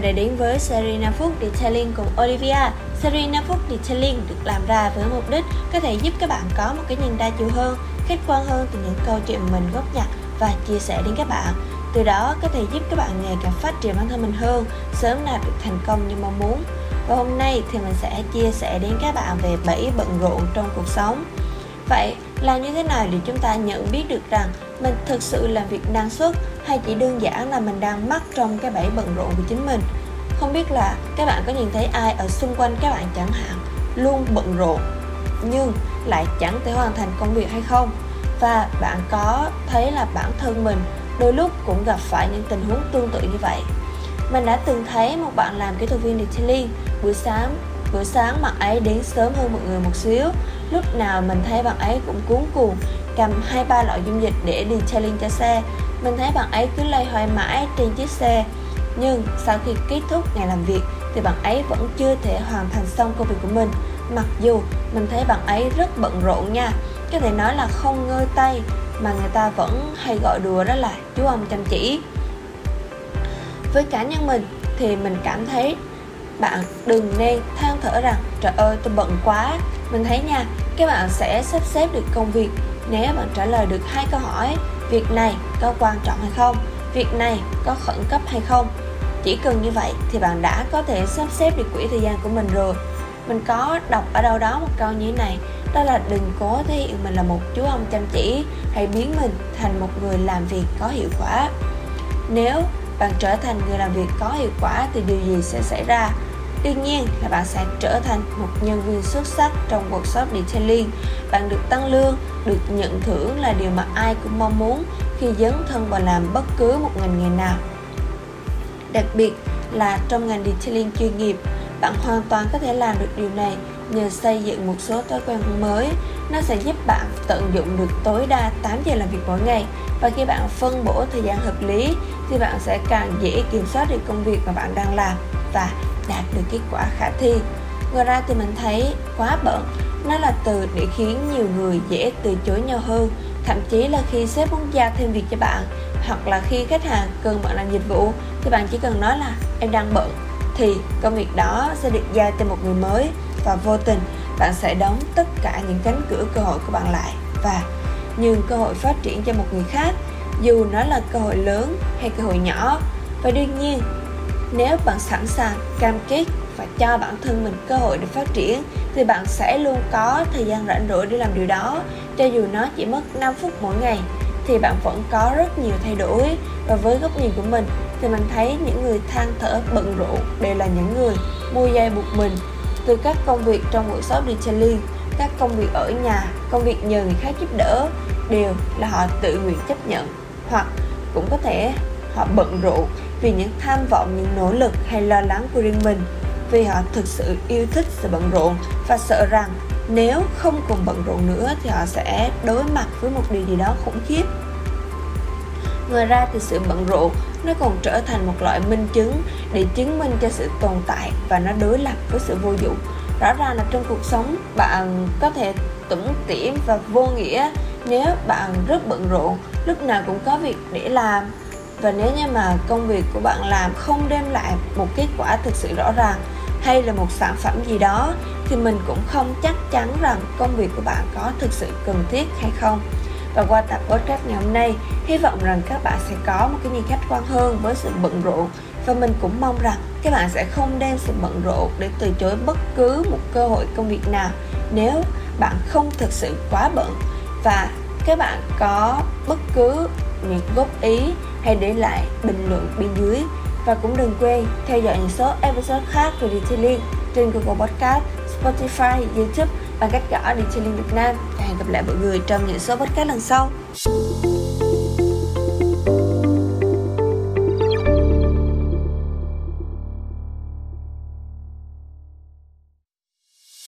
đến với Serena Food Detailing cùng Olivia. Serena Food Detailing được làm ra với mục đích có thể giúp các bạn có một cái nhìn đa chiều hơn, khách quan hơn từ những câu chuyện mình góp nhặt và chia sẻ đến các bạn. Từ đó có thể giúp các bạn ngày càng phát triển bản thân mình hơn, sớm đạt được thành công như mong muốn. Và hôm nay thì mình sẽ chia sẻ đến các bạn về 7 bận rộn trong cuộc sống. Vậy làm như thế nào để chúng ta nhận biết được rằng mình thực sự làm việc năng suất hay chỉ đơn giản là mình đang mắc trong cái bẫy bận rộn của chính mình? Không biết là các bạn có nhìn thấy ai ở xung quanh các bạn chẳng hạn luôn bận rộn nhưng lại chẳng thể hoàn thành công việc hay không? Và bạn có thấy là bản thân mình đôi lúc cũng gặp phải những tình huống tương tự như vậy? Mình đã từng thấy một bạn làm kỹ thuật viên detailing buổi sáng buổi sáng bạn ấy đến sớm hơn mọi người một xíu. Lúc nào mình thấy bạn ấy cũng cuốn cuồng cầm hai, ba loại dung dịch để detailing cho xe. Mình thấy bạn ấy cứ lay hoay mãi trên chiếc xe. Nhưng sau khi kết thúc ngày làm việc, thì bạn ấy vẫn chưa thể hoàn thành xong công việc của mình. Mặc dù mình thấy bạn ấy rất bận rộn nha, có thể nói là không ngơi tay, mà người ta vẫn hay gọi đùa đó là chú ông chăm chỉ. Với cá nhân mình, thì mình cảm thấy bạn đừng nên than thở rằng, trời ơi, tôi bận quá. Mình thấy nha, các bạn sẽ sắp xếp được công việc nếu bạn trả lời được hai câu hỏi, việc này có quan trọng hay không, việc này có khẩn cấp hay không, chỉ cần như vậy thì bạn đã có thể sắp xếp được quỹ thời gian của mình rồi. Mình có đọc ở đâu đó một câu như thế này, đó là đừng cố thể hiện mình là một chú ông chăm chỉ, hãy biến mình thành một người làm việc có hiệu quả. Nếu bạn trở thành người làm việc có hiệu quả thì điều gì sẽ xảy ra? Tuy nhiên là bạn sẽ trở thành một nhân viên xuất sắc trong workshop detailing. Bạn được tăng lương, được nhận thưởng là điều mà ai cũng mong muốn khi dấn thân vào làm bất cứ một ngành nghề nào. Đặc biệt là trong ngành detailing chuyên nghiệp, bạn hoàn toàn có thể làm được điều này nhờ xây dựng một số thói quen mới. Nó sẽ giúp bạn tận dụng được tối đa 8 giờ làm việc mỗi ngày và khi bạn phân bổ thời gian hợp lý thì bạn sẽ càng dễ kiểm soát được công việc mà bạn đang làm và đạt được kết quả khả thi. Ngoài ra thì mình thấy quá bận, nó là từ để khiến nhiều người dễ từ chối nhau hơn. Thậm chí là khi sếp muốn giao thêm việc cho bạn, hoặc là khi khách hàng cần bạn làm dịch vụ, thì bạn chỉ cần nói là em đang bận thì công việc đó sẽ được giao cho một người mới. Và vô tình, bạn sẽ đóng tất cả những cánh cửa cơ hội của bạn lại. Và nhường cơ hội phát triển cho một người khác, dù nó là cơ hội lớn hay cơ hội nhỏ. Và đương nhiên nếu bạn sẵn sàng, cam kết và cho bản thân mình cơ hội để phát triển, thì bạn sẽ luôn có thời gian rảnh rỗi để làm điều đó. Cho dù nó chỉ mất 5 phút mỗi ngày, thì bạn vẫn có rất nhiều thay đổi. Và với góc nhìn của mình, thì mình thấy những người than thở, bận rộn đều là những người mua dây buộc mình. Từ các công việc trong workshop detailing, các công việc ở nhà, công việc nhờ người khác giúp đỡ, đều là họ tự nguyện chấp nhận. Hoặc cũng có thể họ bận rộn vì những tham vọng, những nỗ lực hay lo lắng của riêng mình. Vì họ thực sự yêu thích sự bận rộn và sợ rằng nếu không cùng bận rộn nữa thì họ sẽ đối mặt với một điều gì đó khủng khiếp. Ngoài ra thì sự bận rộn nó còn trở thành một loại minh chứng để chứng minh cho sự tồn tại và nó đối lập với sự vô dụng. Rõ ràng là trong cuộc sống, bạn có thể tủm tỉm và vô nghĩa nếu bạn rất bận rộn, lúc nào cũng có việc để làm và nếu như mà công việc của bạn làm không đem lại một kết quả thực sự rõ ràng hay là một sản phẩm gì đó, thì mình cũng không chắc chắn rằng công việc của bạn có thực sự cần thiết hay không. Và qua tập podcast ngày hôm nay, hy vọng rằng các bạn sẽ có một cái nhìn khách quan hơn với sự bận rộn. Và mình cũng mong rằng các bạn sẽ không đem sự bận rộn để từ chối bất cứ một cơ hội công việc nào nếu bạn không thực sự quá bận. Và các bạn có bất cứ những góp ý hãy để lại bình luận bên dưới và cũng đừng quên theo dõi những số episode khác của Detailing trên Google Podcast, Spotify, YouTube bằng cách gõ Detailing Việt Nam và hẹn gặp lại mọi người trong những số podcast lần sau.